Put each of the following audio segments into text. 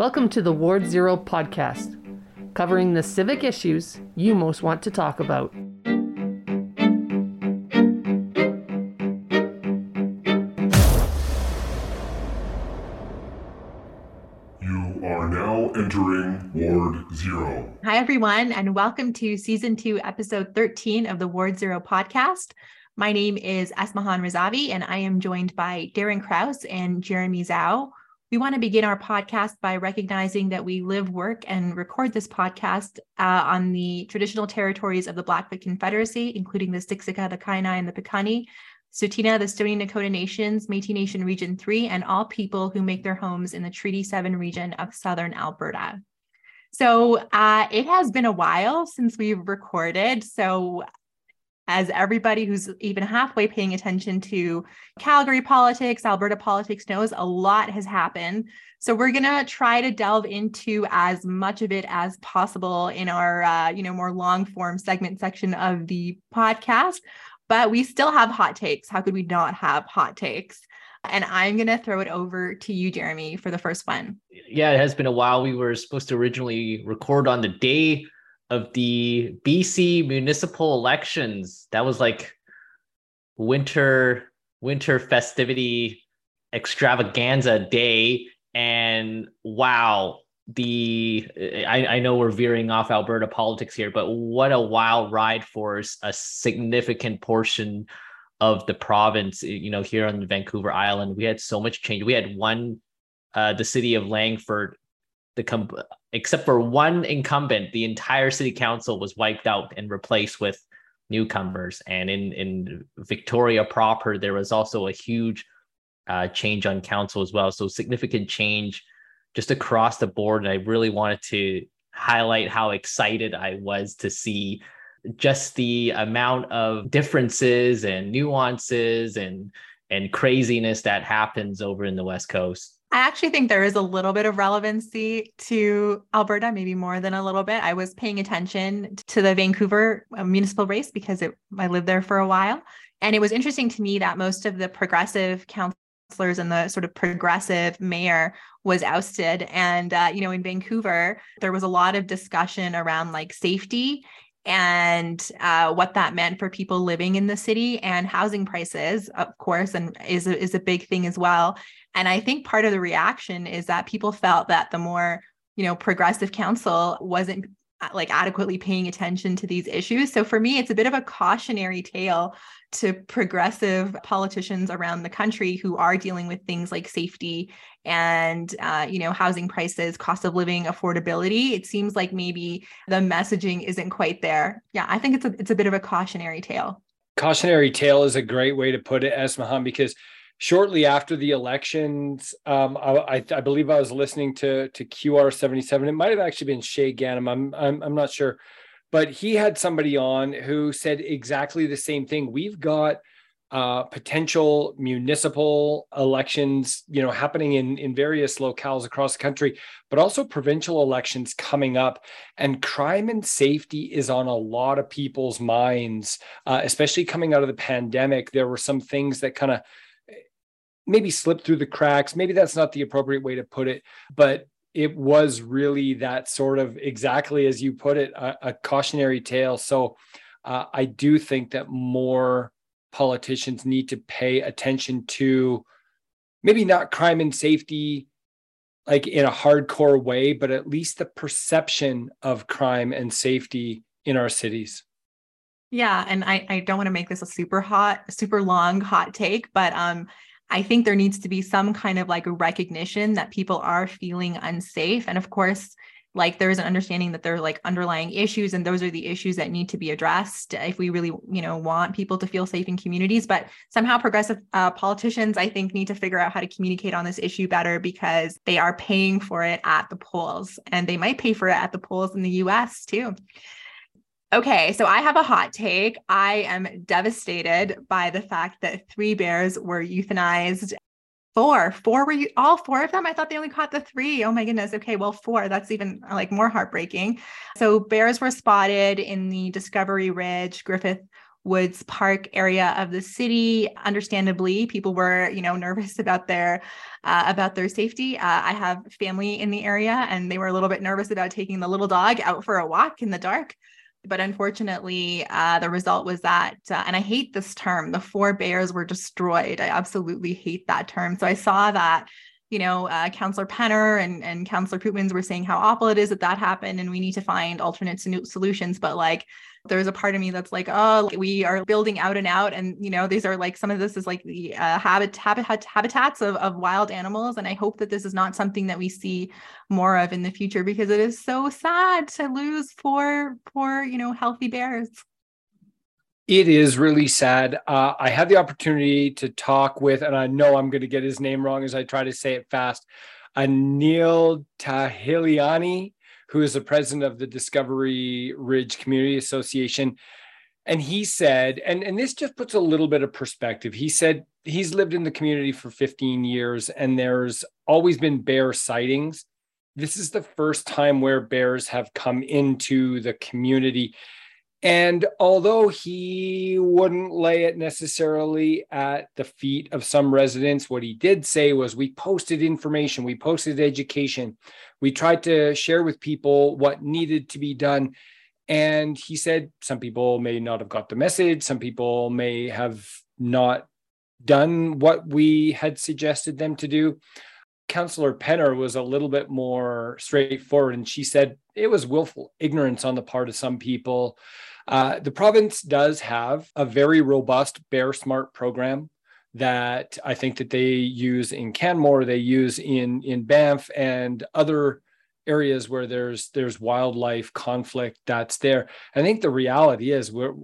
Welcome to the Ward Zero podcast, covering the civic issues you most want to talk about. You are now entering Ward Zero. Hi, everyone, and welcome to season two, episode 13 of the Ward Zero podcast. My name is Esmahan Razavi, and I am joined by Darren Krause and Jeremy Zhao. We want to begin our podcast by recognizing that we live, work, and record this podcast uh, on the traditional territories of the Blackfoot Confederacy, including the Siksika, the Kainai, and the Piikani, Tsuut'ina, the Stoney Nakoda Nations, Métis Nation Region 3, and all people who make their homes in the Treaty 7 region of Southern Alberta. So uh, it has been a while since we've recorded. So, as everybody who's even halfway paying attention to Calgary politics, Alberta politics knows, a lot has happened. So we're gonna try to delve into as much of it as possible in our, uh, you know, more long form segment section of the podcast but we still have hot takes. How could we not have hot takes? And I'm going to throw it over to you, Jeremy, for the first one. Yeah, it has been a while. We were supposed to originally record on the day of the BC municipal elections. That was like winter winter festivity extravaganza day and wow the I, I know we're veering off Alberta politics here, but what a wild ride for a significant portion of the province. You know, here on Vancouver Island, we had so much change. We had one, uh, the city of Langford, the com- except for one incumbent, the entire city council was wiped out and replaced with newcomers. And in in Victoria proper, there was also a huge uh, change on council as well. So significant change just across the board. And I really wanted to highlight how excited I was to see just the amount of differences and nuances and and craziness that happens over in the West Coast. I actually think there is a little bit of relevancy to Alberta, maybe more than a little bit. I was paying attention to the Vancouver uh, municipal race because it, I lived there for a while. And it was interesting to me that most of the progressive council councilors and the sort of progressive mayor was ousted. And, uh, you know, in Vancouver, there was a lot of discussion around like safety and uh, what that meant for people living in the city and housing prices, of course, and is a, is a big thing as well. And I think part of the reaction is that people felt that the more you know progressive council wasn't like adequately paying attention to these issues. So for me, it's a bit of a cautionary tale to progressive politicians around the country who are dealing with things like safety and uh, you know housing prices, cost of living, affordability. It seems like maybe the messaging isn't quite there. Yeah, I think it's a it's a bit of a cautionary tale. Cautionary tale is a great way to put it, Esmahan, because shortly after the elections, um, I, I, believe I was listening to to QR seventy seven. It might have actually been Shaye Ganam. I'm, I'm I'm not sure, but he had somebody on who said exactly the same thing. We've got uh, potential municipal elections, you know, happening in in various locales across the country, but also provincial elections coming up, and crime and safety is on a lot of people's minds, uh, especially coming out of the pandemic. There were some things that kind of maybe slipped through the cracks. Maybe that's not the appropriate way to put it, but it was really that sort of exactly as you put it, a, a cautionary tale. So uh, I do think that more politicians need to pay attention to maybe not crime and safety like in a hardcore way, but at least the perception of crime and safety in our cities. Yeah, and I, I don't want to make this a super hot, super long hot take, but um, I think there needs to be some kind of like recognition that people are feeling unsafe. And of course, like there is an understanding that there are like underlying issues and those are the issues that need to be addressed if we really you know want people to feel safe in communities but somehow progressive uh, politicians i think need to figure out how to communicate on this issue better because they are paying for it at the polls and they might pay for it at the polls in the us too Okay, so I have a hot take. I am devastated by the fact that three bears were euthanized. Four, four were you all four of them? I thought they only caught the three. Oh my goodness. Okay, well, four. That's even like more heartbreaking. So bears were spotted in the Discovery Ridge, Griffith Woods Park area of the city. Understandably, people were, you know, nervous about their uh, about their safety. Uh, I have family in the area, and they were a little bit nervous about taking the little dog out for a walk in the dark. But unfortunately, uh, the result was that, uh, and I hate this term, the four bears were destroyed. I absolutely hate that term. So I saw that you know, uh, Councillor Penner and, and Councillor Pootmans were saying how awful it is that that happened and we need to find alternate solutions. But like, there's a part of me that's like, oh, we are building out and out. And, you know, these are like, some of this is like the uh, habit, habitat, habitats of, of wild animals. And I hope that this is not something that we see more of in the future because it is so sad to lose four, poor, you know, healthy bears. It is really sad. Uh, I had the opportunity to talk with, and I know I'm going to get his name wrong as I try to say it fast, Anil Tahiliani, who is the president of the Discovery Ridge Community Association. And he said, and, and this just puts a little bit of perspective. He said he's lived in the community for 15 years and there's always been bear sightings. This is the first time where bears have come into the community and although he wouldn't lay it necessarily at the feet of some residents, what he did say was we posted information, we posted education, we tried to share with people what needed to be done. And he said some people may not have got the message, some people may have not done what we had suggested them to do. Councillor Penner was a little bit more straightforward, and she said it was willful ignorance on the part of some people. Uh, the province does have a very robust Bear Smart program that I think that they use in Canmore, they use in in Banff and other areas where there's there's wildlife conflict that's there. I think the reality is we're,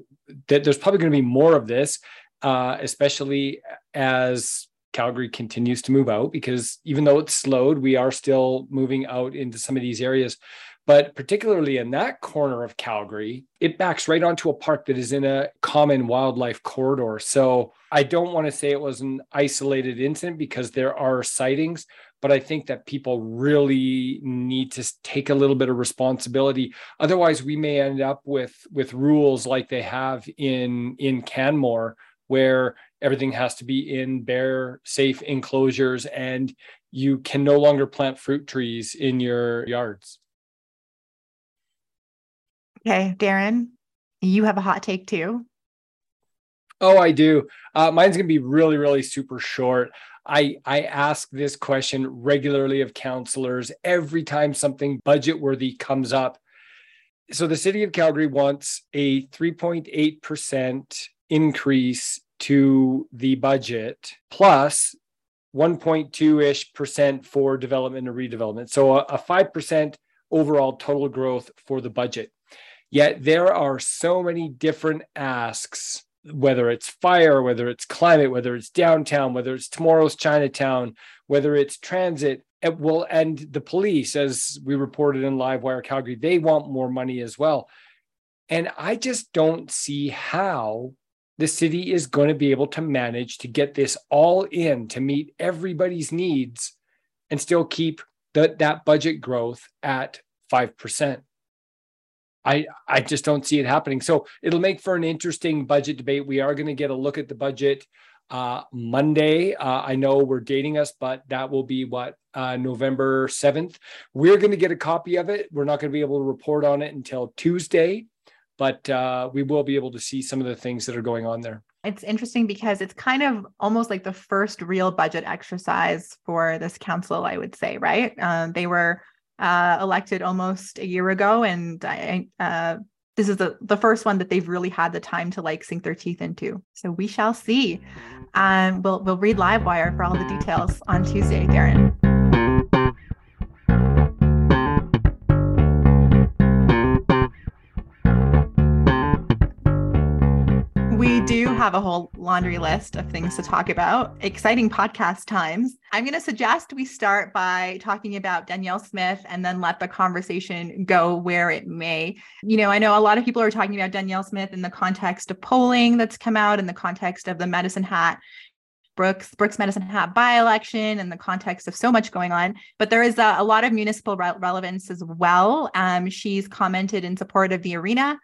that there's probably going to be more of this, uh, especially as Calgary continues to move out because even though it's slowed, we are still moving out into some of these areas. But particularly in that corner of Calgary, it backs right onto a park that is in a common wildlife corridor. So I don't want to say it was an isolated incident because there are sightings, but I think that people really need to take a little bit of responsibility. Otherwise, we may end up with with rules like they have in in Canmore, where everything has to be in bear safe enclosures and you can no longer plant fruit trees in your yards. Okay, Darren, you have a hot take too. Oh, I do. Uh, mine's to be really, really super short. I, I ask this question regularly of counselors every time something budget worthy comes up. So the city of Calgary wants a 3.8% increase to the budget plus 1.2 ish percent for development and redevelopment. So a, a 5% overall total growth for the budget. Yet there are so many different asks, whether it's fire, whether it's climate, whether it's downtown, whether it's tomorrow's Chinatown, whether it's transit, it will end the police, as we reported in Livewire Calgary, they want more money as well. And I just don't see how the city is going to be able to manage to get this all in to meet everybody's needs and still keep the, that budget growth at 5%. I, I just don't see it happening. So it'll make for an interesting budget debate. We are going to get a look at the budget uh, Monday. Uh, I know we're dating us, but that will be what uh, November 7th. We're going to get a copy of it. We're not going to be able to report on it until Tuesday but uh, we will be able to see some of the things that are going on there. It's interesting because it's kind of almost like the first real budget exercise for this council, I would say, right? Uh, they were uh, elected almost a year ago, and I, uh, this is the, the first one that they've really had the time to like sink their teeth into. So we shall see. Um, we'll, we'll read Livewire for all the details on Tuesday, Darren. Have a whole laundry list of things to talk about. Exciting podcast times. I'm going to suggest we start by talking about Danielle Smith and then let the conversation go where it may. You know, I know a lot of people are talking about Danielle Smith in the context of polling that's come out, in the context of the Medicine Hat Brooks Brooks Medicine Hat by-election in the context of so much going on. But there is a, a lot of municipal re- relevance as well. Um, she's commented in support of the arena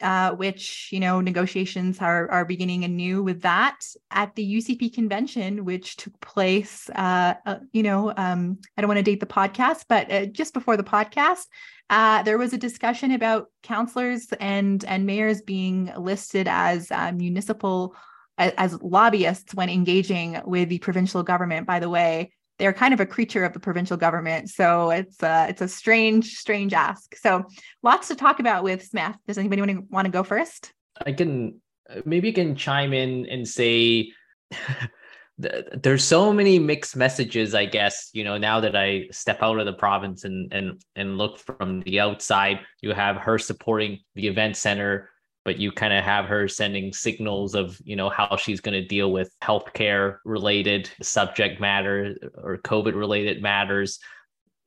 uh, which you know negotiations are are beginning anew with that at the UCP convention, which took place. Uh, uh, you know, um, I don't want to date the podcast, but uh, just before the podcast, uh, there was a discussion about councillors and and mayors being listed as municipal as lobbyists when engaging with the provincial government. By the way, they're kind of a creature of the provincial government. So it's a, it's a strange, strange ask. So lots to talk about with Smith. Does anybody want to, want to go first? I can maybe you can chime in and say there's so many mixed messages i guess you know now that i step out of the province and and and look from the outside you have her supporting the event center but you kind of have her sending signals of you know how she's going to deal with healthcare related subject matter or covid related matters.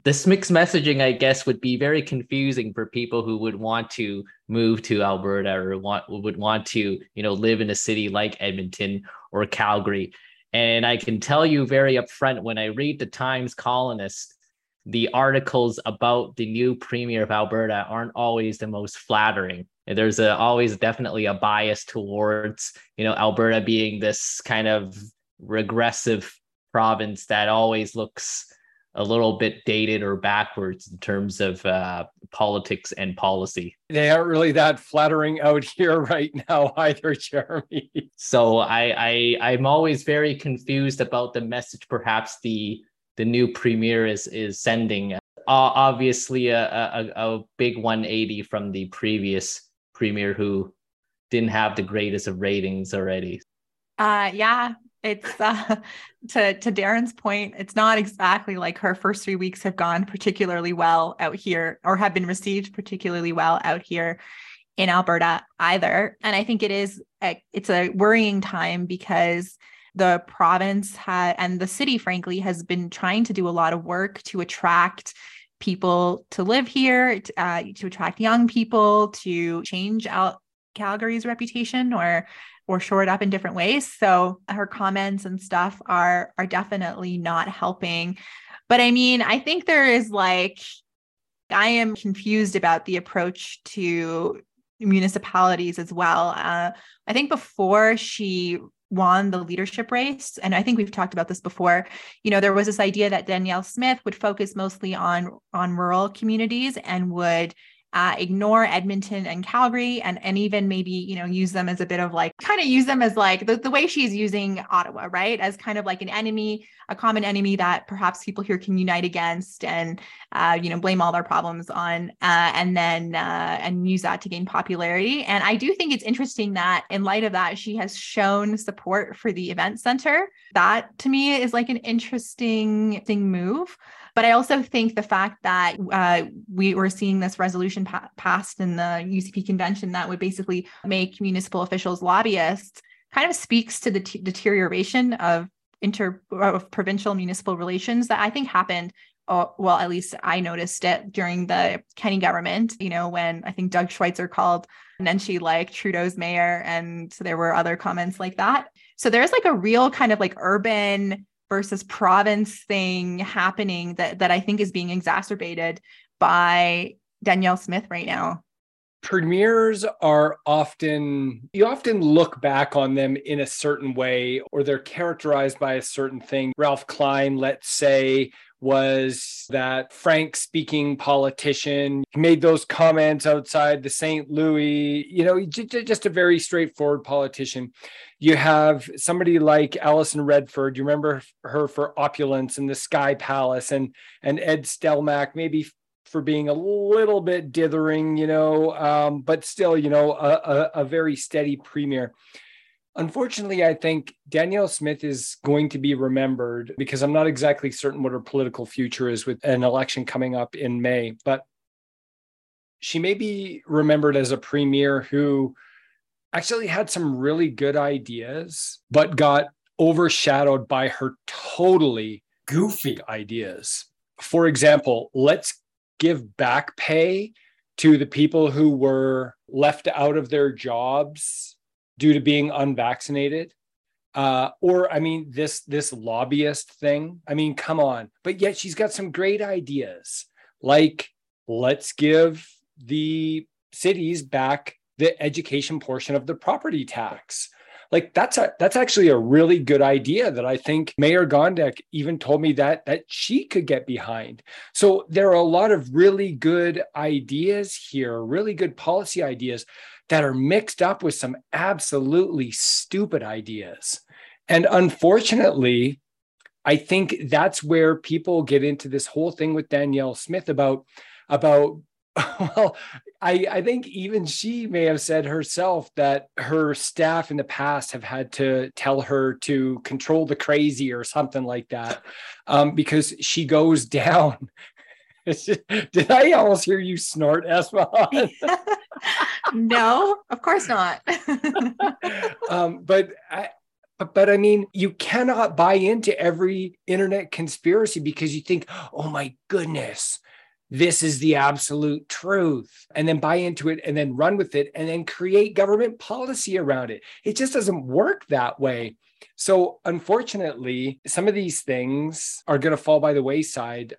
This mixed messaging i guess would be very confusing for people who would want to move to alberta or want would want to you know live in a city like edmonton or calgary. And i can tell you very upfront when i read the times colonist the articles about the new premier of alberta aren't always the most flattering there's a, always definitely a bias towards you know alberta being this kind of regressive province that always looks a little bit dated or backwards in terms of uh, politics and policy. They aren't really that flattering out here right now either, Jeremy. So I, I I'm always very confused about the message. Perhaps the the new premier is is sending. Uh, obviously, a, a a big 180 from the previous premier who didn't have the greatest of ratings already. Uh, yeah, it's uh, to to Darren's point. It's not exactly like her first three weeks have gone particularly well out here, or have been received particularly well out here in Alberta either. And I think it is a, it's a worrying time because the province had and the city, frankly, has been trying to do a lot of work to attract people to live here, uh, to attract young people, to change out Calgary's reputation or or shore it up in different ways. So her comments and stuff are are definitely not helping. But I mean, I think there is like I am confused about the approach to municipalities as well. Uh, I think before she won the leadership race. And i think we've talked about this before. You know there was this idea that danielle smith would focus mostly on on rural communities and would uh, ignore Edmonton and Calgary and and even maybe you know use them as a bit of like kind of use them as like the, the way she's using Ottawa right? As kind of like an enemy a common enemy that perhaps people here can unite against and uh, you know blame all their problems on uh, and then uh, and use that to gain popularity. And I do think it's interesting that in light of that she has shown support for the event center. That to me is like an interesting thing move but I also think the fact that uh, we were seeing this resolution pa- passed in the UCP convention that would basically make municipal officials lobbyists kind of speaks to the t- deterioration of inter of provincial municipal relations that I think happened uh, well, at least I noticed it during the Kenney government, you know, when I think Doug Schweitzer called Nenshi like Trudeau's mayor. And so there were other comments like that. So there's like a real kind of like urban versus province thing happening that that I think is being exacerbated by Danielle Smith right now. Premiers are often, you often look back on them in a certain way, or they're characterized by a certain thing. Ralph Klein, let's say, was that frank speaking politician he made those comments outside the st louis you know just a very straightforward politician. You have somebody like alison redford you remember her for opulence and the sky palace and and ed stelmach maybe for being a little bit dithering you know um, but still you know a, a, a very steady premier Unfortunately, I think Danielle Smith is going to be remembered because I'm not exactly certain what her political future is with an election coming up in May, but she may be remembered as a premier who actually had some really good ideas, but got overshadowed by her totally goofy ideas. For example, let's give back pay to the people who were left out of their jobs due to being unvaccinated uh, or I mean this this lobbyist thing. I mean, come on. But yet she's got some great ideas, like let's give the cities back the education portion of the property tax like that's a that's actually a really good idea that I think Mayor Gondek even told me that that she could get behind. So there are a lot of really good ideas here, really good policy ideas that are mixed up with some absolutely stupid ideas. And unfortunately, I think that's where people get into this whole thing with Danielle Smith about about well, I, I think even she may have said herself that her staff in the past have had to tell her to control the crazy or something like that um, because she goes down. Did I almost hear you snort, Esma? no, of course not. um, but I, but, but I mean, you cannot buy into every internet conspiracy because you think, oh my goodness, this is the absolute truth and then buy into it and then run with it and then create government policy around it. It just doesn't work that way. So, unfortunately, some of these things are going to fall by the wayside.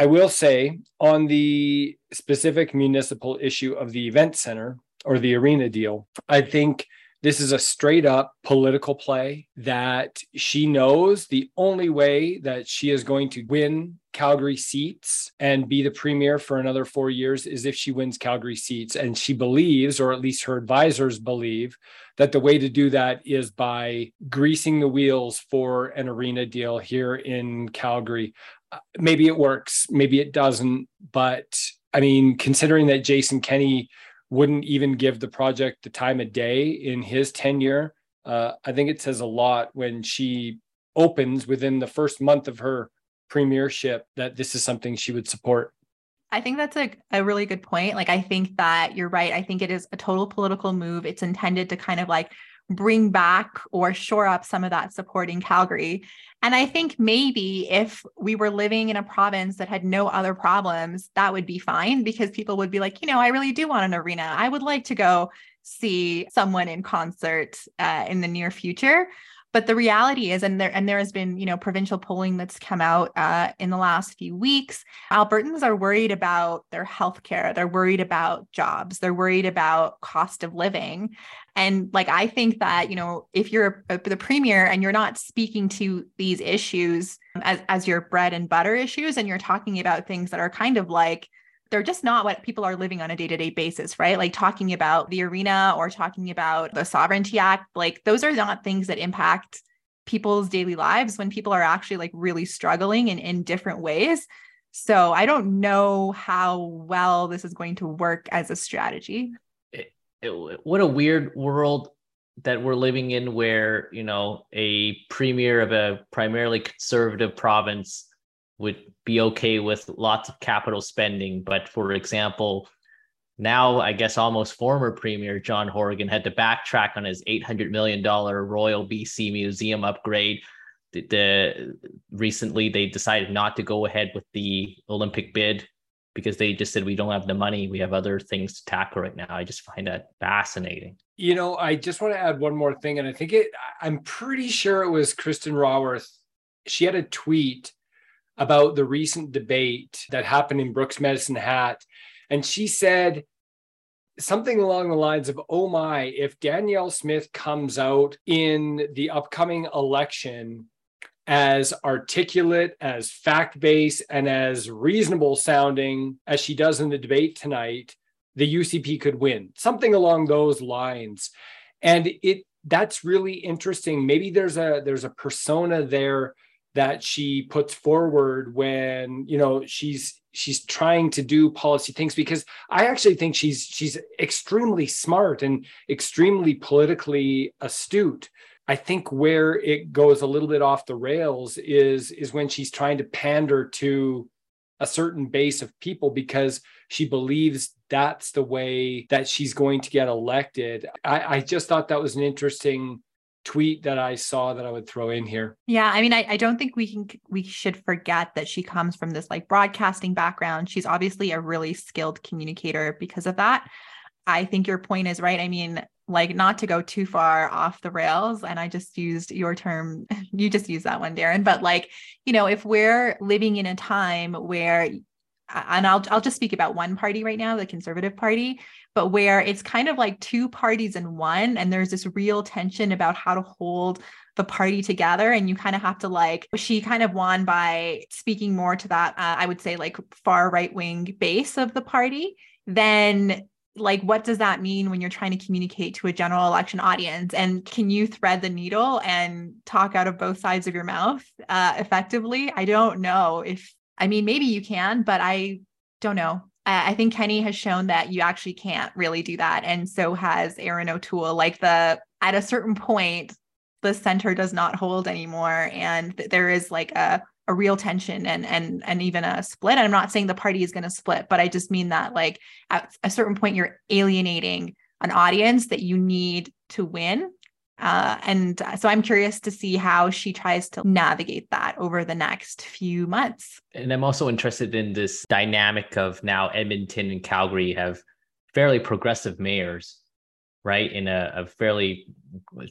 I will say on the specific municipal issue of the event center or the arena deal, I think this is a straight up political play that she knows the only way that she is going to win Calgary seats and be the premier for another four years is if she wins Calgary seats. And she believes, or at least her advisors believe, that the way to do that is by greasing the wheels for an arena deal here in Calgary. Maybe it works, maybe it doesn't. But I mean, considering that Jason Kenney wouldn't even give the project the time of day in his tenure. Uh, I think it says a lot when she opens within the first month of her premiership that this is something she would support. I think that's a, a really good point. Like, I think that you're right. I think it is a total political move. It's intended to kind of like bring back or shore up some of that support in Calgary. And I think maybe if we were living in a province that had no other problems, that would be fine because people would be like, you know, I really do want an arena. I would like to go see someone in concert uh, in the near future. But the reality is, and there and there has been, you know, provincial polling that's come out uh, in the last few weeks. Albertans are worried about their health care. They're worried about jobs. They're worried about cost of living. And like I think that, you know, if you're a, the premier and you're not speaking to these issues as, as your bread and butter issues, and you're talking about things that are kind of like they're just not what people are living on a day-to-day basis right? Like talking about the arena or talking about the sovereignty act like those are not things that impact people's daily lives when people are actually like really struggling in, in different ways. So i don't know how well this is going to work as a strategy. It, it, what a weird world that we're living in where you know a premier of a primarily conservative province would be okay with lots of capital spending. But for example, now I guess almost former Premier John Horgan had to backtrack on his $800 million Royal BC Museum upgrade. The, the recently they decided not to go ahead with the Olympic bid because they just said we don't have the money. We have other things to tackle right now. I just find that fascinating. You know, I just want to add one more thing, and I think it. I'm pretty sure it was Kristen Raworth. She had a tweet about the recent debate that happened in Brooks Medicine Hat. And she said something along the lines of, oh my, if Danielle Smith comes out in the upcoming election as articulate, as fact based, and as reasonable sounding as she does in the debate tonight, the UCP could win. Something along those lines. And it that's really interesting. Maybe there's a there's a persona there that she puts forward when you know she's she's trying to do policy things because i actually think she's she's extremely smart and extremely politically astute. I think where it goes a little bit off the rails is is when she's trying to pander to a certain base of people because she believes that's the way that she's going to get elected. I, I just thought that was an interesting tweet that I saw that I would throw in here. Yeah, I mean, I, I don't think we can we should forget that she comes from this like broadcasting background. She's obviously a really skilled communicator because of that. I think your point is right. I mean, like not to go too far off the rails and i just used your term you just used that one darren but like you know if we're living in a time where and I'll I'll just speak about one party right now, the Conservative Party, but where it's kind of like two parties in one, and there's this real tension about how to hold the party together, and you kind of have to like. She kind of won by speaking more to that, uh, I would say, like far right wing base of the party. Then like what does that mean when you're trying to communicate to a general election audience and can you thread the needle and talk out of both sides of your mouth uh, effectively i don't know if I mean, maybe you can, but I don't know. I think Kenney has shown that you actually can't really do that. And so has Erin O'Toole. Like the at a certain point, the center does not hold anymore. And there is like a a real tension and and and even a split. And I'm not saying the party is going to split, but I just mean that like at a certain point you're alienating an audience that you need to win uh, and so I'm curious to see how she tries to navigate that over the next few months. And I'm also interested in this dynamic of now Edmonton and Calgary have fairly progressive mayors, right? In a, a fairly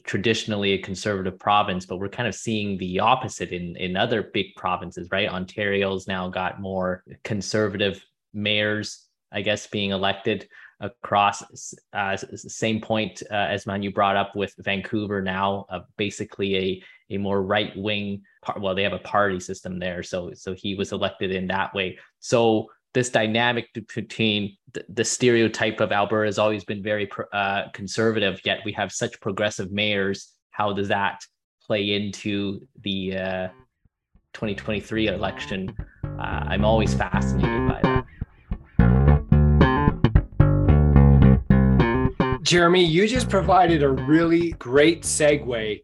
traditionally a conservative province, but we're kind of seeing the opposite in, in other big provinces, right? Ontario's now got more conservative mayors, I guess, being elected across uh, same point uh, Esmahan you brought up with Vancouver now uh, basically a a more right wing well they have a party system there so so he was elected in that way. So this dynamic between the, the stereotype of Alberta has always been very uh, conservative yet we have such progressive mayors. How does that play into the uh, 2023 election? Uh, I'm always fascinated by that Jeremy, you just provided a really great segue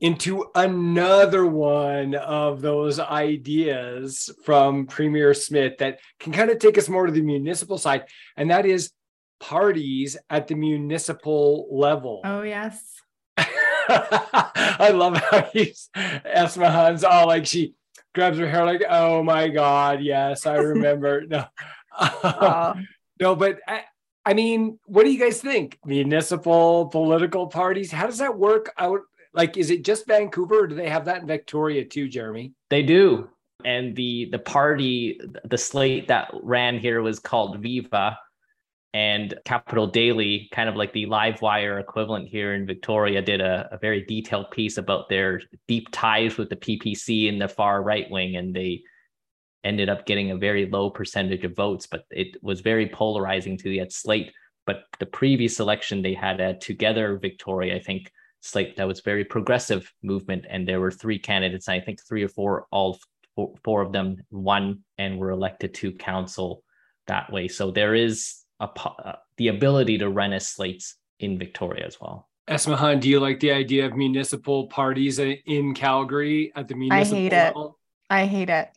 into another one of those ideas from Premier Smith that can kind of take us more to the municipal side, and that is parties at the municipal level. Oh, yes. I love how he's Esmahan's all like she grabs her hair like, oh my God, yes, I remember. no. no, but I, I mean, what do you guys think? Municipal political parties, how does that work out? Like, is it just Vancouver or do they have that in Victoria too, Jeremy? They do. And the the party, the slate that ran here was called Viva and Capital Daily, kind of like the live wire equivalent here in Victoria, did a, a very detailed piece about their deep ties with the PPC and the far right wing. And they ended up getting a very low percentage of votes, but it was very polarizing to the slate. But the previous election, they had a Together Victoria, I think, slate that was very progressive movement, and there were three candidates. I think three or four, all four, four of them won and were elected to council that way. So there is a uh, the ability to run as slates in Victoria as well. Esmahan, do you like the idea of municipal parties in Calgary at the municipal I hate level? it. I hate it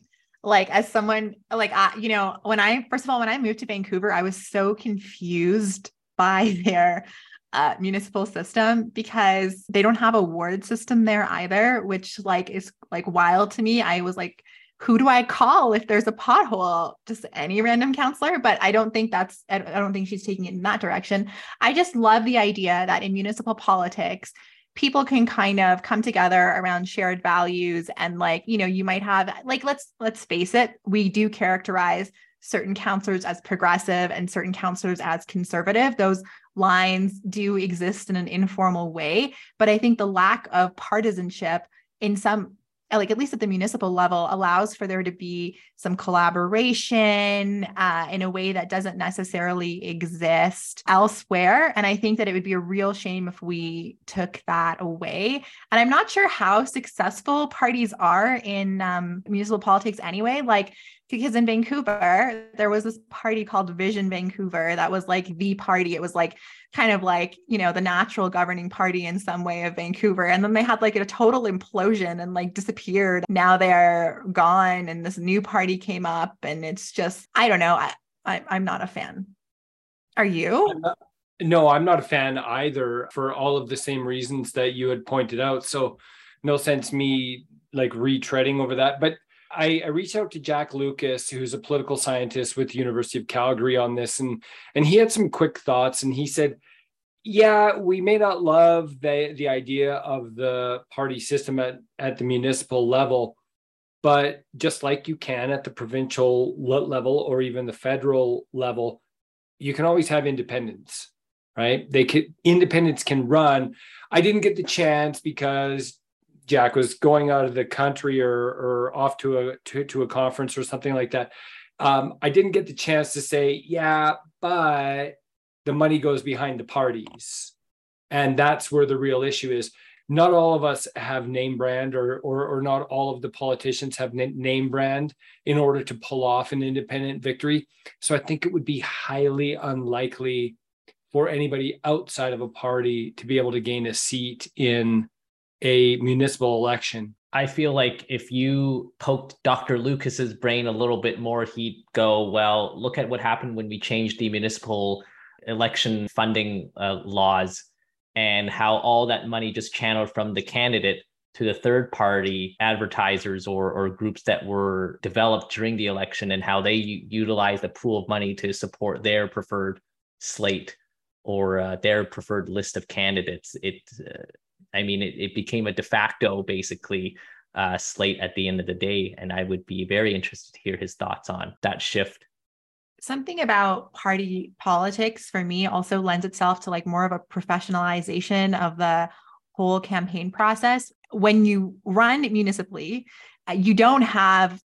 like as someone like I, you know when i first of all when i moved to vancouver i was so confused by their uh, municipal system because they don't have a ward system there either which like is like wild to me. I was like who do i call if there's a pothole? Just any random counselor? But i don't think that's i don't think she's taking it in that direction. I just love the idea that in municipal politics people can kind of come together around shared values and like you know you might have like let's let's face it we do characterize certain counselors as progressive and certain counselors as conservative. Those lines do exist in an informal way but i think the lack of partisanship in some like at least at the municipal level allows for there to be some collaboration uh, in a way that doesn't necessarily exist elsewhere. And i think that it would be a real shame if we took that away. And i'm not sure how successful parties are in um, municipal politics anyway. Like because in Vancouver, there was this party called Vision Vancouver that was like the party. It was like kind of like, you know, the natural governing party in some way of Vancouver. And then they had like a total implosion and like disappeared. Now they're gone and this new party came up. And it's just, I don't know. I, I, I'm not a fan. Are you? No, I'm not a fan either for all of the same reasons that you had pointed out. So, no sense me like retreading over that. But I, I, reached out to Jack Lucas, who's a political scientist with the University of Calgary on this, and and he had some quick thoughts. And he said, "Yeah, we may not love the the idea of the party system at at the municipal level, But just like you can at the provincial level or even the federal level, you can always have independence, right? They can independence can run. I didn't get the chance because Jack was going out of the country or or off to a to, to a conference or something like that. Um, I didn't get the chance to say, yeah, but the money goes behind the parties. And that's where the real issue is. Not all of us have name brand, or or, or not all of the politicians have name brand in order to pull off an independent victory. So I think it would be highly unlikely for anybody outside of a party to be able to gain a seat in a municipal election. I feel like if you poked Dr. Lucas's brain a little bit more, he'd go, well, look at what happened when we changed the municipal election funding uh, laws and how all that money just channeled from the candidate to the third party advertisers or, or groups that were developed during the election and how they u- utilize the pool of money to support their preferred slate or uh, their preferred list of candidates. It uh, I mean, it, it became a de facto basically uh, slate at the end of the day. And I would be very interested to hear his thoughts on that shift. Something about party politics for me also lends itself to like more of a professionalization of the whole campaign process. When you run municipally, uh, you don't have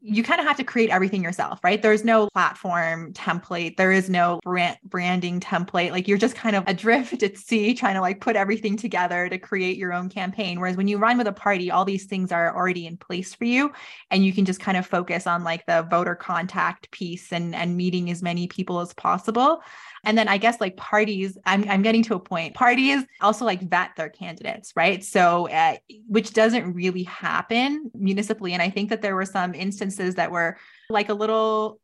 you kind of have to create everything yourself, right? There's no platform template. There is no brand branding template. Like you're just kind of adrift at sea trying to like put everything together to create your own campaign. Whereas when you run with a party, all these things are already in place for you and you can just kind of focus on like the voter contact piece and and meeting as many people as possible. And then I guess like parties, I'm, I'm getting to a point. Parties also like vet their candidates, right? So, uh, which doesn't really happen municipally. And I think that there were some instances that were like a little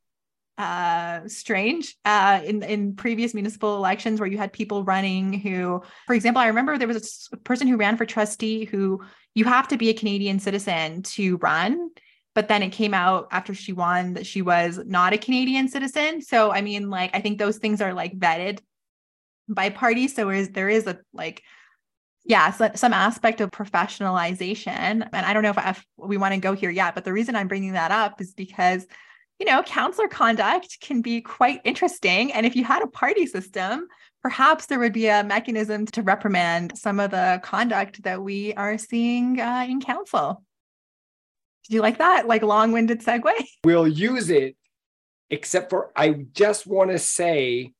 uh, strange uh, in in previous municipal elections where you had people running who, for example, I remember there was a person who ran for trustee who you have to be a Canadian citizen to run but then it came out after she won that she was not a Canadian citizen. So I mean, like I think those things are like vetted by parties. So is there is a like yeah, so some aspect of professionalization. And I don't know if, we want to go here yet, but the reason I'm bringing that up is because, you know, counselor conduct can be quite interesting. And if you had a party system, perhaps there would be a mechanism to reprimand some of the conduct that we are seeing uh, in council. Did you like that? Like long winded segue? We'll use it, except for I just want to say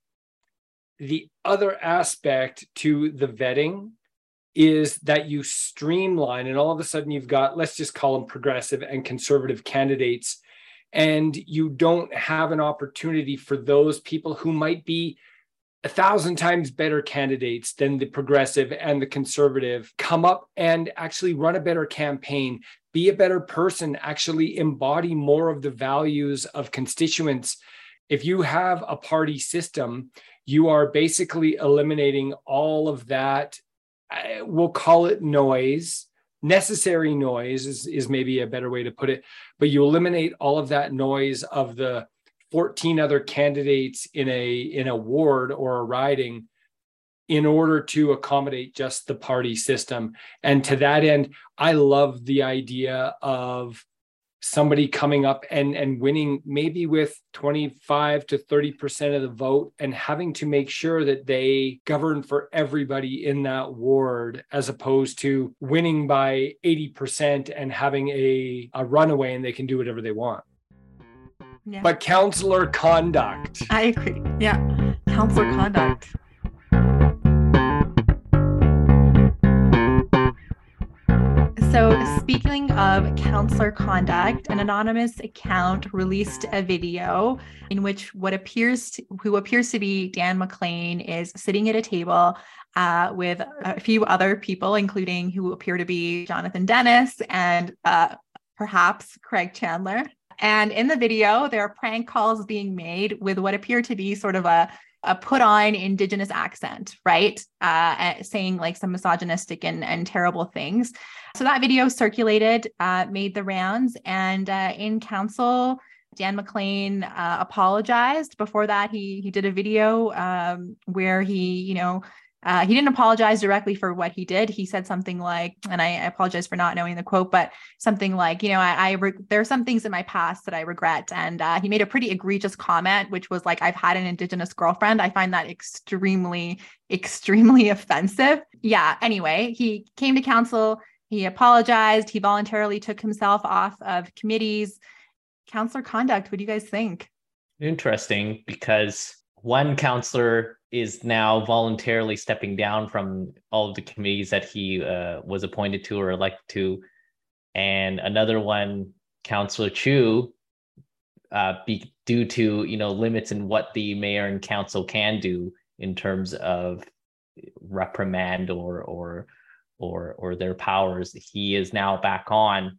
the other aspect to the vetting is that you streamline and all of a sudden you've got, let's just call them progressive and conservative candidates. And you don't have an opportunity for those people who might be a thousand times better candidates than the progressive and the conservative come up and actually run a better campaign be a better person, actually embody more of the values of constituents. If you have a party system, you are basically eliminating all of that. Eh, we'll call it noise. Necessary noise is, is maybe a better way to put it, but you eliminate all of that noise of the 14 other candidates in a in a ward or a riding in order to accommodate just the party system. And to that end, I love the idea of somebody coming up and and winning maybe with 25 to 30% of the vote and having to make sure that they govern for everybody in that ward as opposed to winning by 80% and having a, a runaway and they can do whatever they want. Yeah. but counselor conduct. I agree. Yeah. Counselor conduct So, speaking of counselor conduct, an anonymous account released a video in which what appears to, who appears to be Dan McLean is sitting at a table uh, with a few other people, including who appear to be Jonathan Denis and uh, perhaps Craig Chandler. And in the video, there are prank calls being made with what appear to be sort of a a put on indigenous accent, right? Uh, saying like some misogynistic and, and terrible things. So that video circulated, uh, made the rounds, and uh, in council, Dan McLean uh, apologized. Before that, he he did a video um, where he, you know, Uh, he didn't apologize directly for what he did. He said something like, and I apologize for not knowing the quote, but something like, you know, I, I re- there are some things in my past that I regret. And uh, he made a pretty egregious comment, which was like, I've had an Indigenous girlfriend. I find that extremely, extremely offensive. Yeah. Anyway, he came to council. He apologized. He voluntarily took himself off of committees. Counselor conduct, what do you guys think? Interesting because one counselor is now voluntarily stepping down from all of the committees that he uh, was appointed to or elected to, and another one, Councillor Chu, uh, be, due to you know limits in what the mayor and council can do in terms of reprimand or or or or their powers, he is now back on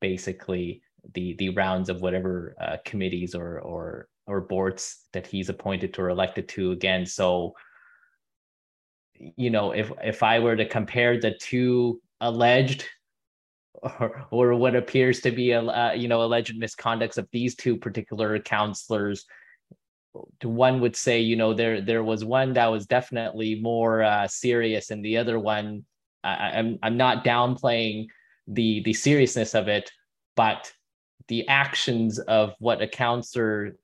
basically the the rounds of whatever uh, committees or or or boards that he's appointed to or elected to again. So, you know, if if I were to compare the two alleged or, or what appears to be a uh, you know alleged misconducts of these two particular counselors, one would say you know there there was one that was definitely more uh, serious, and the other one I, I'm I'm not downplaying the the seriousness of it, but the actions of what a counselor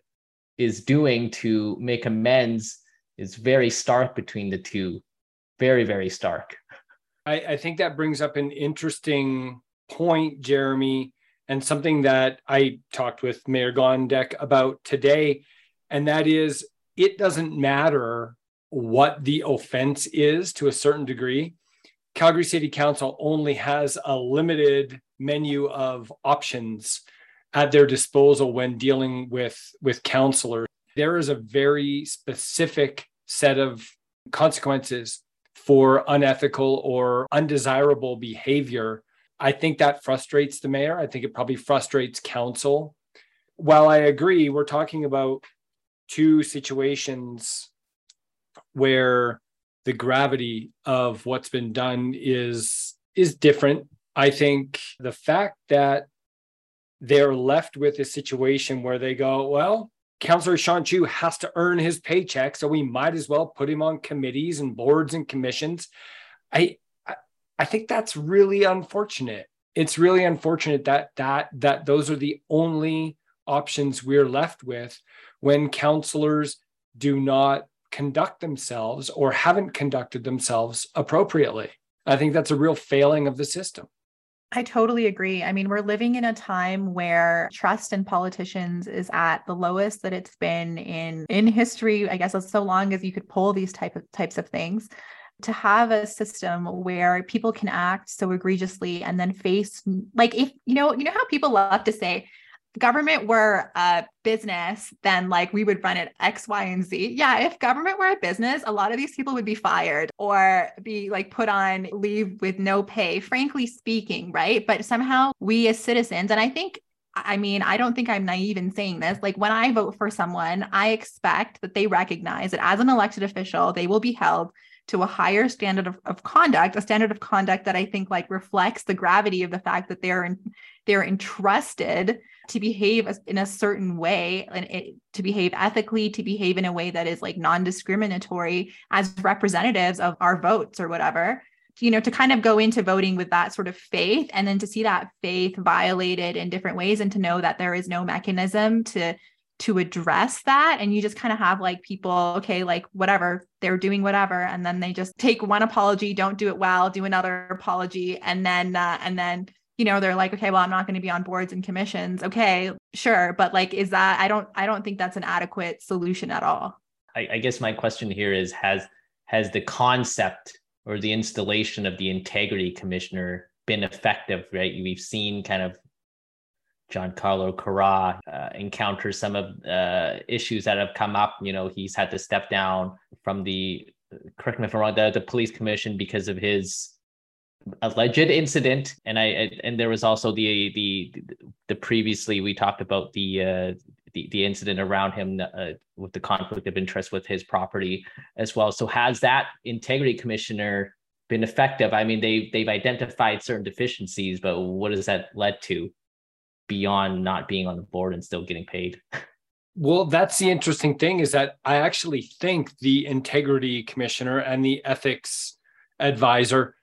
is doing to make amends is very stark between the two. Very, very stark. I, I think that brings up an interesting point, Jeremy, and something that I talked with Mayor Gondek about today. And that is it doesn't matter what the offense is to a certain degree. Calgary City Council only has a limited menu of options at their disposal when dealing with with counselors there is a very specific set of consequences for unethical or undesirable behavior. I think that frustrates the mayor. I think it probably frustrates council. While i agree we're talking about two situations where the gravity of what's been done is is different. I think the fact that they're left with a situation where they go, well, Councillor Sean Chu has to earn his paycheck, so we might as well put him on committees and boards and commissions. I, I think that's really unfortunate. It's really unfortunate that that that those are the only options we're left with when councillors do not conduct themselves or haven't conducted themselves appropriately. I think that's a real failing of the system. I totally agree. I mean, we're living in a time where trust in politicians is at the lowest that it's been in in history. I guess as so long as you could pull these type of types of things. To have a system where people can act so egregiously and then face like if you know, you know how people love to say, government were a business, then like we would run it X, Y, and Z. Yeah, if government were a business, a lot of these people would be fired or be like put on leave with no pay, frankly speaking, right? But somehow we as citizens, and I think I mean, I don't think I'm naive in saying this. Like when I vote for someone, I expect that they recognize that as an elected official, they will be held to a higher standard of, of conduct, a standard of conduct that I think like reflects the gravity of the fact that they're in, they're entrusted to behave in a certain way and it, to behave ethically to behave in a way that is like non-discriminatory as representatives of our votes or whatever you know to kind of go into voting with that sort of faith and then to see that faith violated in different ways and to know that there is no mechanism to to address that. And you just kind of have like people okay like whatever they're doing whatever and then they just take one apology don't do it well do another apology and then uh, and then you know they're like okay well i'm not going to be on boards and commissions. Okay sure but like is that i don't i don't think that's an adequate solution at all. I, I guess my question here is has has the concept or the installation of the integrity commissioner been effective right? We've seen kind of Giancarlo Carra uh, encounter some of uh, issues that have come up. You know, he's had to step down from the correct me if I'm wrong, the, the police commission because of his alleged incident and i and there was also the the the previously we talked about the uh the, the incident around him uh, with the conflict of interest with his property as well. So has that integrity commissioner been effective? I mean they they've identified certain deficiencies but what has that led to beyond not being on the board and still getting paid? Well, that's the interesting thing is that I actually think the integrity commissioner and the ethics advisor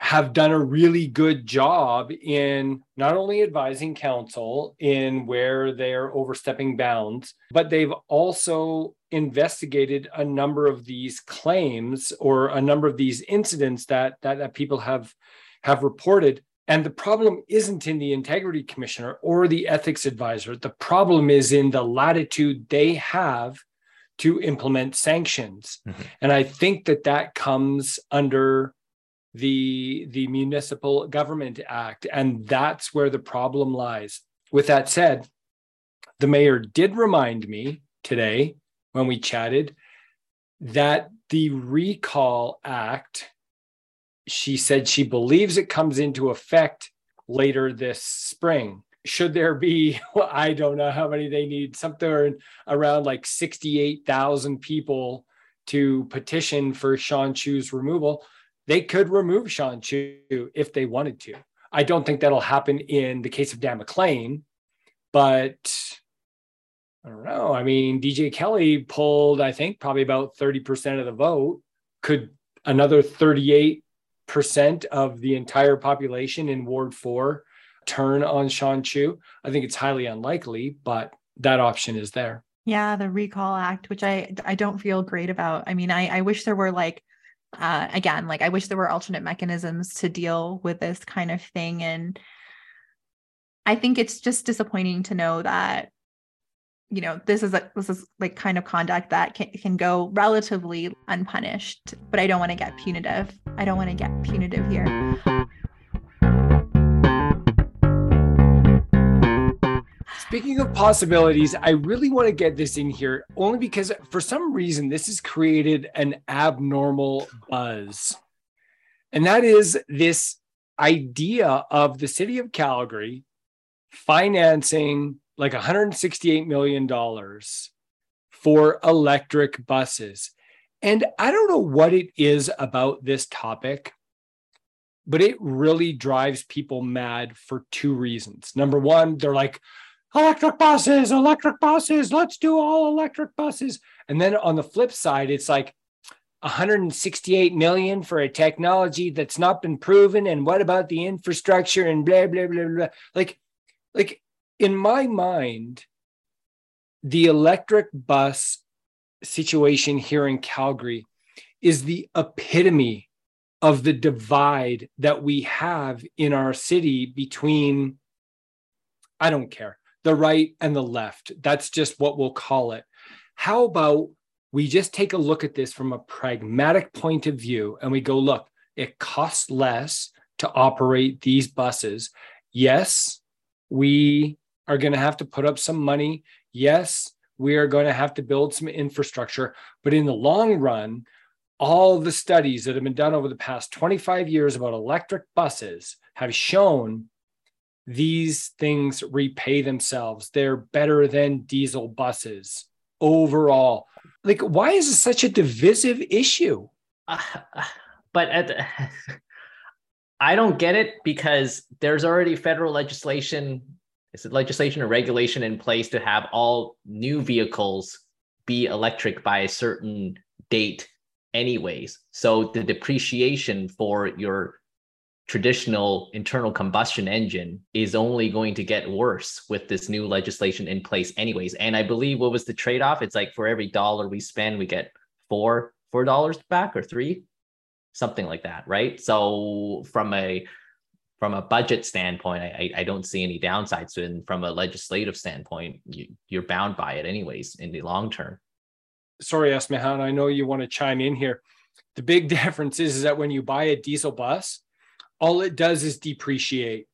have done a really good job in not only advising council in where they're overstepping bounds, but they've also investigated a number of these claims or a number of these incidents that that, that people have have reported. And the problem isn't in the integrity commissioner or the ethics advisor. The problem is in the latitude they have to implement sanctions. Mm-hmm. And I think that that comes under the the municipal government act and that's where the problem lies. With that said the mayor did remind me today when we chatted that the recall act she said she believes it comes into effect later this spring. Should there be well, i don't know how many they need something around like 68,000 people to petition for Sean Chu's removal they could remove Sean Chu if they wanted to. I don't think that'll happen in the case of Dan McLean, but I don't know. I mean, DJ Kelly pulled, I think, probably about 30% of the vote. Could another 38% of the entire population in Ward 4 turn on Sean Chu? I think it's highly unlikely, but that option is there. Yeah, the Recall Act, which I I don't feel great about. I mean, I I wish there were like uh, again, like I wish there were alternate mechanisms to deal with this kind of thing. And I think it's just disappointing to know that, you know, this is a this is like kind of conduct that can, can go relatively unpunished, but I don't want to get punitive. I don't want to get punitive here. Speaking of possibilities, I really want to get this in here only because for some reason this has created an abnormal buzz. And that is this idea of the city of Calgary financing like $168 million for electric buses. And I don't know what it is about this topic, but it really drives people mad for two reasons. Number one, they're like, electric buses, electric buses, let's do all electric buses. And then on the flip side, it's like 168 million for a technology that's not been proven. And what about the infrastructure and blah, blah, blah, blah. Like, like in my mind, the electric bus situation here in Calgary is the epitome of the divide that we have in our city between, I don't care, the right and the left. That's just what we'll call it. How about we just take a look at this from a pragmatic point of view and we go, look, it costs less to operate these buses. Yes, we are going to have to put up some money. Yes, we are going to have to build some infrastructure. But in the long run, all the studies that have been done over the past 25 years about electric buses have shown these things repay themselves. They're better than diesel buses overall. Like, why is this such a divisive issue? Uh, but the, I don't get it because there's already federal legislation, is it legislation or regulation in place to have all new vehicles be electric by a certain date, anyways. So the depreciation for your traditional internal combustion engine is only going to get worse with this new legislation in place anyways. And i believe what was the trade-off? It's like for every dollar we spend we get four four dollars back or three something like that right? So from a from a budget standpoint i i don't see any downsides and from a legislative standpoint you, you're bound by it anyways in the long term. Sorry Esmahan, i know you want to chime in here. The big difference is, is that when you buy a diesel bus all it does is depreciate.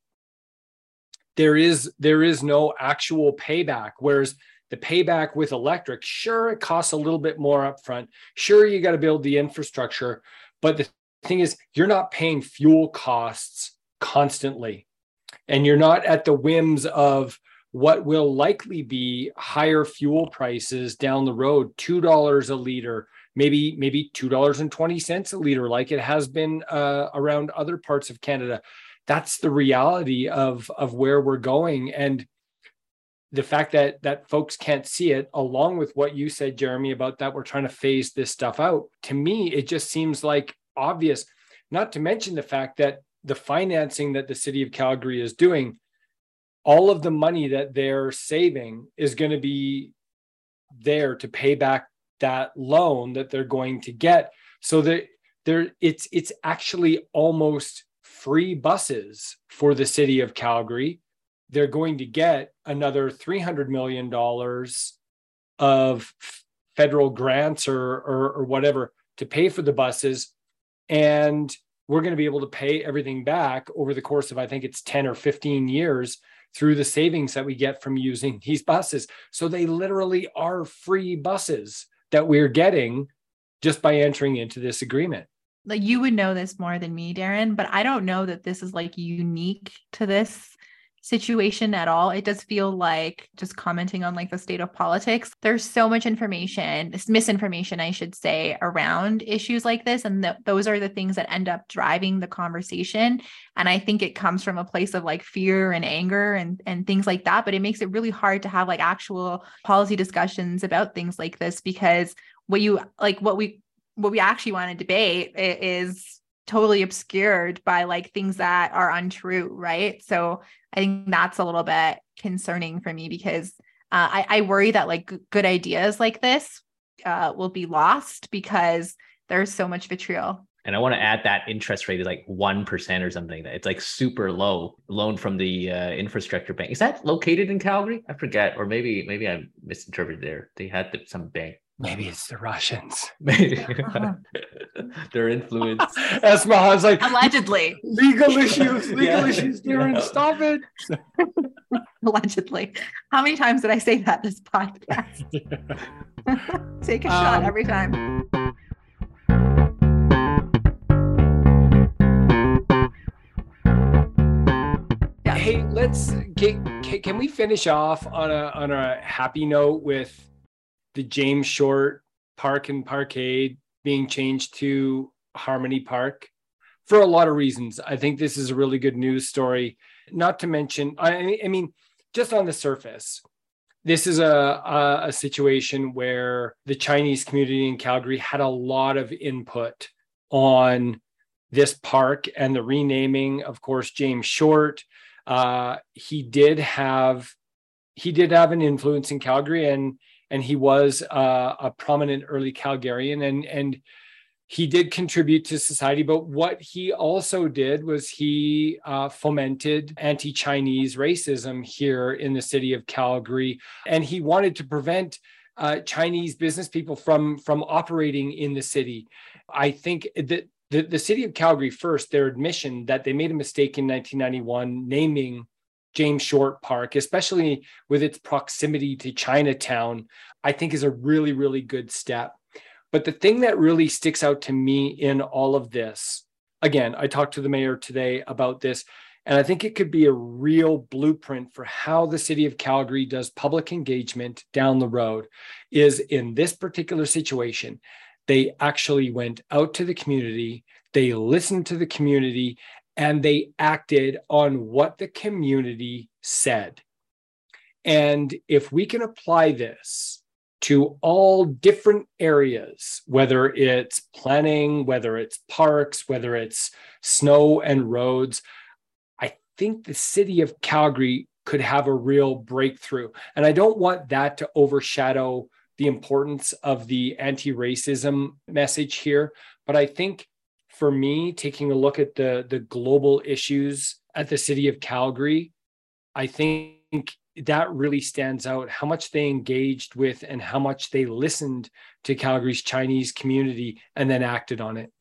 There is there is no actual payback whereas the payback with electric sure it costs a little bit more upfront. Sure you got to build the infrastructure but the thing is you're not paying fuel costs constantly. And you're not at the whims of what will likely be higher fuel prices down the road $2 a liter maybe maybe two dollars and twenty cents a liter, like it has been uh, around other parts of Canada. That's the reality of of where we're going, and the fact that that folks can't see it along with what you said jeremy about that we're trying to phase this stuff out to me it just seems like obvious not to mention the fact that the financing that the city of calgary is doing all of the money that they're saving is going to be there to pay back that loan that they're going to get so that there it's it's actually almost free buses for the city of calgary they're going to get another $300 million of federal grants or, or, or whatever to pay for the buses. And we're going to be able to pay everything back over the course of, I think it's 10 or 15 years through the savings that we get from using these buses. So they literally are free buses that we're getting just by entering into this agreement. Like you would know this more than me, Darren, but I don't know that this is like unique to this situation at all. It does feel like just commenting on like the state of politics. There's so much information, misinformation, I should say, around issues like this. And th- those are the things that end up driving the conversation. And I think it comes from a place of like fear and anger and, and things like that. But it makes it really hard to have like actual policy discussions about things like this because what you like, what we, what we actually want to debate is totally obscured by like things that are untrue, right? So I think that's a little bit concerning for me because uh, I, I, worry that like g- good ideas like this uh, will be lost because there's so much vitriol. And I want to add that interest rate is like one percent or something. That it's like super low loan from the uh, infrastructure bank. Is that located in Calgary? I forget, or maybe maybe I misinterpreted there. They had the, some bank. Maybe it's the Russians. uh-huh. Their influence. Esmahan's like allegedly legal issues, legal yeah. issues, Darren. Yeah. Stop it. allegedly. How many times did I say that this podcast? Take a um, shot every time. Hey, let's can, can we finish off on a on a happy note with the James Short Park and Parkade being changed to Harmony Park for a lot of reasons. I think this is a really good news story. Not to mention, I, I mean, just on the surface, this is a, a, a situation where the Chinese community in Calgary had a lot of input on this park and the renaming. Of course, James Short, uh, he did have he did have an influence in Calgary, and and he was uh, a prominent early Calgarian, and and he did contribute to society. But what he also did was he uh, fomented anti-Chinese racism here in the city of Calgary, and he wanted to prevent uh, Chinese business people from from operating in the city. I think that the, the city of Calgary first, their admission that they made a mistake in 1991 naming James Short Park, especially with its proximity to Chinatown, I think is a really, really good step. But the thing that really sticks out to me in all of this, again, I talked to the mayor today about this, and I think it could be a real blueprint for how the city of Calgary does public engagement down the road. Is in this particular situation, they actually went out to the community, they listened to the community, and they acted on what the community said. And if we can apply this to all different areas, whether it's planning, whether it's parks, whether it's snow and roads, I think the city of Calgary could have a real breakthrough. And I don't want that to overshadow the importance of the anti racism message here, but I think for me, taking a look at the the global issues at the city of Calgary, I think that really stands out how much they engaged with and how much they listened to Calgary's Chinese community and then acted on it.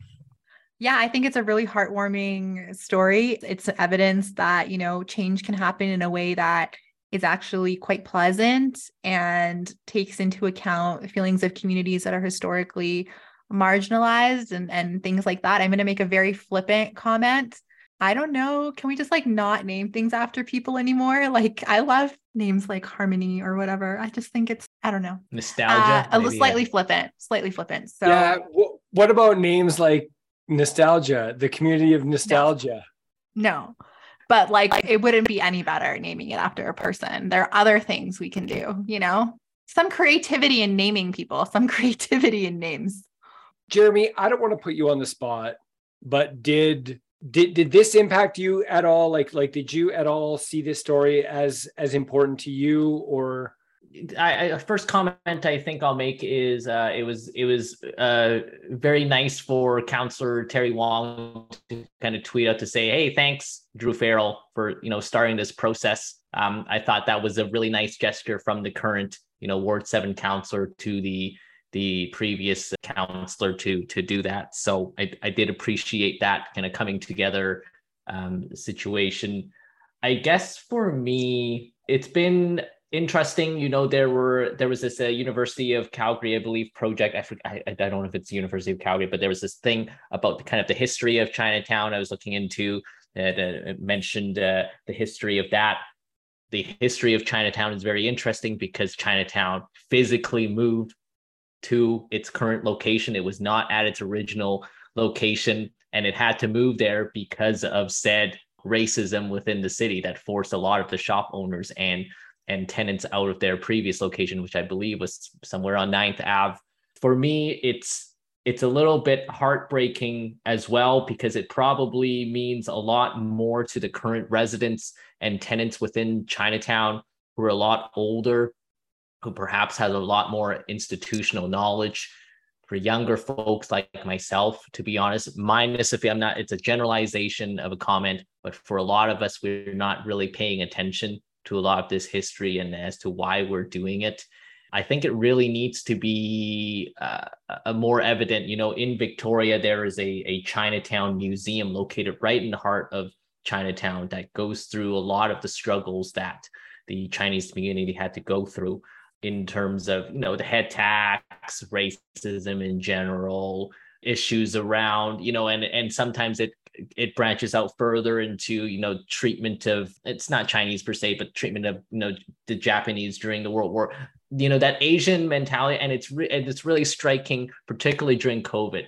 Yeah, I think it's a really heartwarming story. It's evidence that, you know, change can happen in a way that is actually quite pleasant and takes into account feelings of communities that are historically marginalized and and things like that. I'm going to make a very flippant comment. I don't know. Can we just like not name things after people anymore? Like I love names like Harmony or whatever. I just think it's I don't know nostalgia. Uh, a slightly yeah. flippant, slightly flippant. So yeah. what about names like nostalgia? The community of nostalgia. No. no. but like it wouldn't be any better naming it after a person. There are other things we can do, you know? Some creativity in naming people, some creativity in names. Jeremy, I don't want to put you on the spot, but did did did this impact you at all? Like like did you at all see this story as as important to you or I, I, first comment I think I'll make is uh, it was it was uh, very nice for Counselor Terry Wong to kind of tweet out to say, "Hey, thanks, Druh Farrell, for you know starting this process." Um, I thought that was a really nice gesture from the current you know Ward Seven counselor to the the previous counselor to to do that. So I, I did appreciate that kind of coming together um, situation. I guess for me, it's been interesting. You know, there were there was this uh, University of Calgary, I believe, project. I, forget, I I don't know if it's University of Calgary, but there was this thing about the kind of the history of Chinatown. I was looking into that uh, mentioned uh, the history of that. The history of Chinatown is very interesting because Chinatown physically moved to its current location. It was not at its original location, and it had to move there because of said racism within the city that forced a lot of the shop owners and and tenants out of their previous location, which I believe was somewhere on 9th Ave. For me, it's it's a little bit heartbreaking as well because it probably means a lot more to the current residents and tenants within Chinatown who are a lot older, who perhaps has a lot more institutional knowledge. For younger folks like myself, to be honest, minus if I'm not, it's a generalization of a comment, but for a lot of us, we're not really paying attention to a lot of this history and as to why we're doing it. I think it really needs to be uh, a more evident. You know, in Victoria, there is a, a Chinatown museum located right in the heart of Chinatown that goes through a lot of the struggles that the Chinese community had to go through in terms of, you know, the head tax, racism in general, issues around, you know, and and sometimes it it branches out further into you know treatment of it's not Chinese per se, but treatment of you know the Japanese during the World War. You know that Asian mentality, and it's re- and it's really striking, particularly during COVID,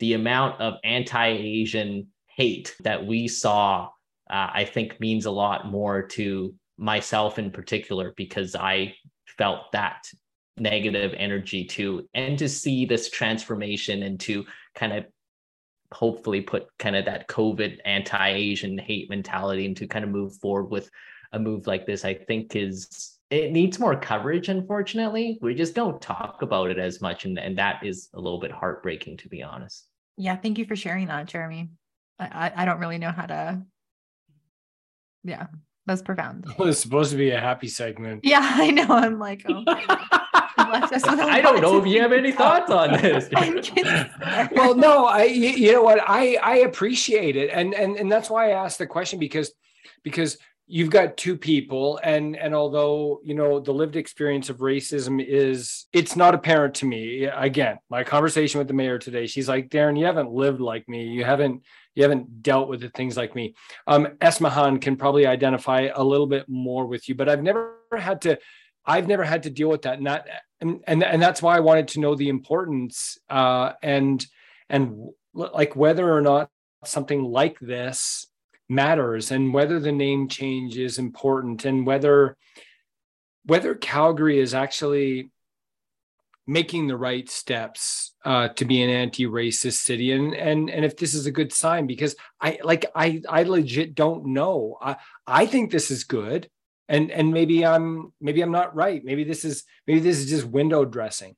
the amount of anti-Asian hate that we saw. Uh, I think means a lot more to myself in particular because I felt that negative energy too, and to see this transformation and to kind of hopefully put kind of that COVID anti-Asian hate mentality and to kind of move forward with a move like this, I think is it needs more coverage, unfortunately. We just don't talk about it as much. And, and that is a little bit heartbreaking, to be honest. Yeah, thank you for sharing that, Jeremy. I, I, I don't really know how to yeah, that's profound. Well, it's supposed to be a happy segment. Yeah, I know. I'm like, oh I don't know if you have any thoughts on this. well, no, I you know what I I appreciate it, and and and that's why I asked the question because because you've got two people and and although you know the lived experience of racism is it's not apparent to me. Again my conversation with the mayor today she's like darren you haven't lived like me. You haven't you haven't dealt with the things like me. Um esmahan can probably identify a little bit more with you but i've never had to i've never had to deal with that and that and and, and that's why i wanted to know the importance uh and and like whether or not something like this matters and whether the name change is important and whether whether Calgary is actually making the right steps uh, to be an anti-racist city. And and and if this is a good sign because I like I I legit don't know. I I think this is good. And and maybe I'm maybe I'm not right. Maybe this is maybe this is just window dressing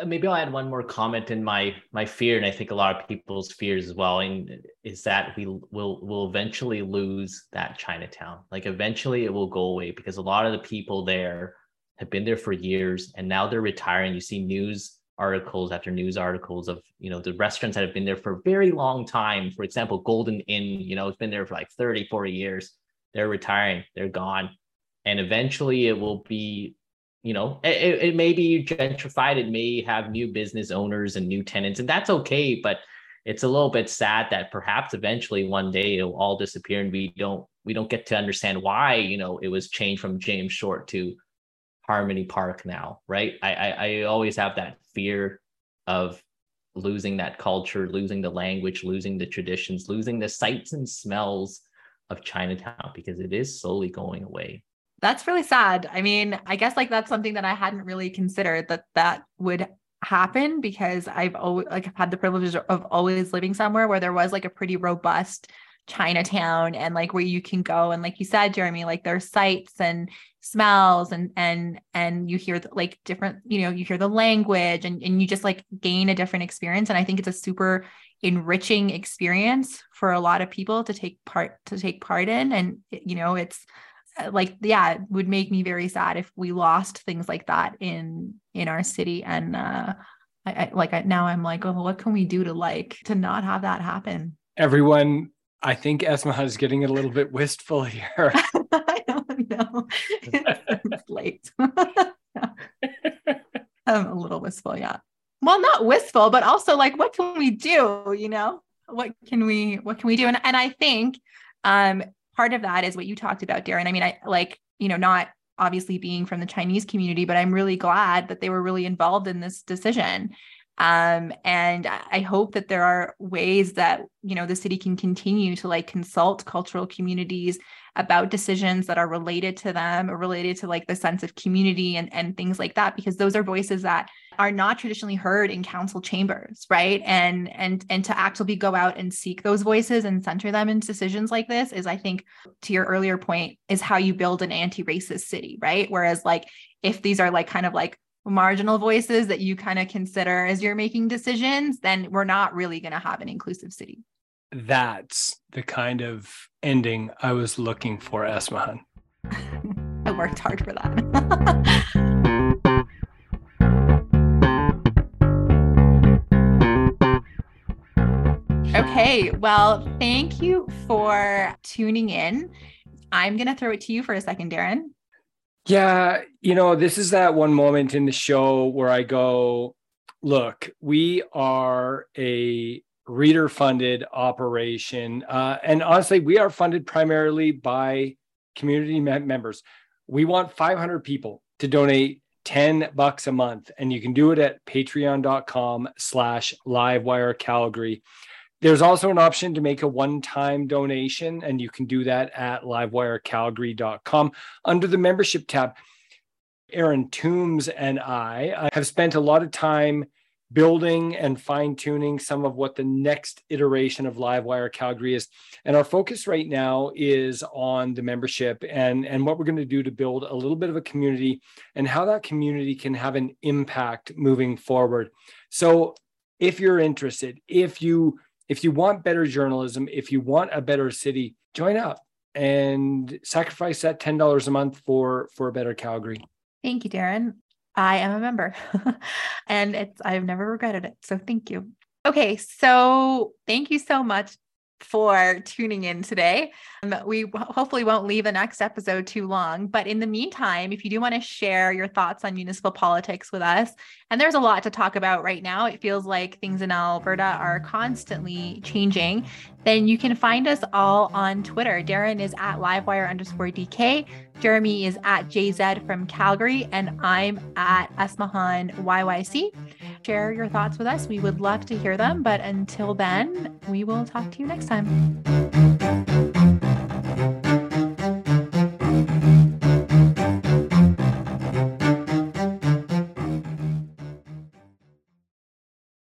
Uh, maybe I'll add one more comment in my my fear, and I think a lot of people's fears as well, and is that we will will eventually lose that Chinatown. Like eventually it will go away because a lot of the people there have been there for years, and now they're retiring. You see news articles after news articles of you know the restaurants that have been there for a very long time. For example, Golden Inn, you know, it's been there for like 30, 40 years. They're retiring, they're gone. And eventually it will be you know it, it may be gentrified it may have new business owners and new tenants and that's okay but it's a little bit sad that perhaps eventually one day it'll all disappear and we don't we don't get to understand why you know it was changed from james short to harmony park now right i i, I always have that fear of losing that culture losing the language losing the traditions losing the sights and smells of Chinatown because it is slowly going away. That's really sad. I mean, I guess like that's something that I hadn't really considered that that would happen because I've always like I've had the privilege of always living somewhere where there was like a pretty robust Chinatown and like where you can go. And like you said Jeremy like there's sights and smells and and and you hear the, like different you know you hear the language and and you just like gain a different experience. And I think it's a super enriching experience for a lot of people to take part to take part in. And you know it's like yeah it would make me very sad if we lost things like that in in our city. And uh I, I like I, now I'm like oh what can we do to like to not have that happen? Everyone, I think Esma is getting a little bit wistful here. I don't know. It's late. I'm a little wistful yeah. Well not wistful but also like what can we do you know? What can we what can we do? And and I think um part of that is what you talked about Darren. I mean I like you know not obviously being from the Chinese community but I'm really glad that they were really involved in this decision. Um and i hope that there are ways that you know the city can continue to like consult cultural communities about decisions that are related to them or related to like the sense of community and and things like that because those are voices that are not traditionally heard in council chambers right and and and to actually go out and seek those voices and center them in decisions like this is i think to your earlier point is how you build an anti-racist city right whereas like if these are like kind of like marginal voices that you kind of consider as you're making decisions, then we're not really going to have an inclusive city. That's the kind of ending I was looking for, Esmahan. I worked hard for that. okay, well, thank you for tuning in. I'm going to throw it to you for a second, Darren. Yeah, you know, this is that one moment in the show where I go, look, we are a reader funded operation. Uh, and honestly, we are funded primarily by community members. We want 500 people to donate 10 bucks a month, and you can do it at patreon.com slash livewire Calgary. There's also an option to make a one-time donation, and you can do that at livewirecalgary.com under the membership tab. Aaron Toombs and I have spent a lot of time building and fine tuning some of what the next iteration of Livewire Calgary is. And our focus right now is on the membership and, and what we're going to do to build a little bit of a community and how that community can have an impact moving forward. So if you're interested, if you if you want better journalism, if you want a better city, join up and sacrifice that $10 a month for for a better Calgary. Thank you, Darren. I am a member and it's I've never regretted it. So thank you. Okay, so thank you so much for tuning in today. Um, we hopefully won't leave the next episode too long, but in the meantime, if you do want to share your thoughts on municipal politics with us, and there's a lot to talk about right now, it feels like things in Alberta are constantly changing, then you can find us all on Twitter. Darren is at livewire underscore DK. Jeremy is at JZ from Calgary, and I'm at Esmahan YYC. Share your thoughts with us. We would love to hear them. But until then, we will talk to you next time.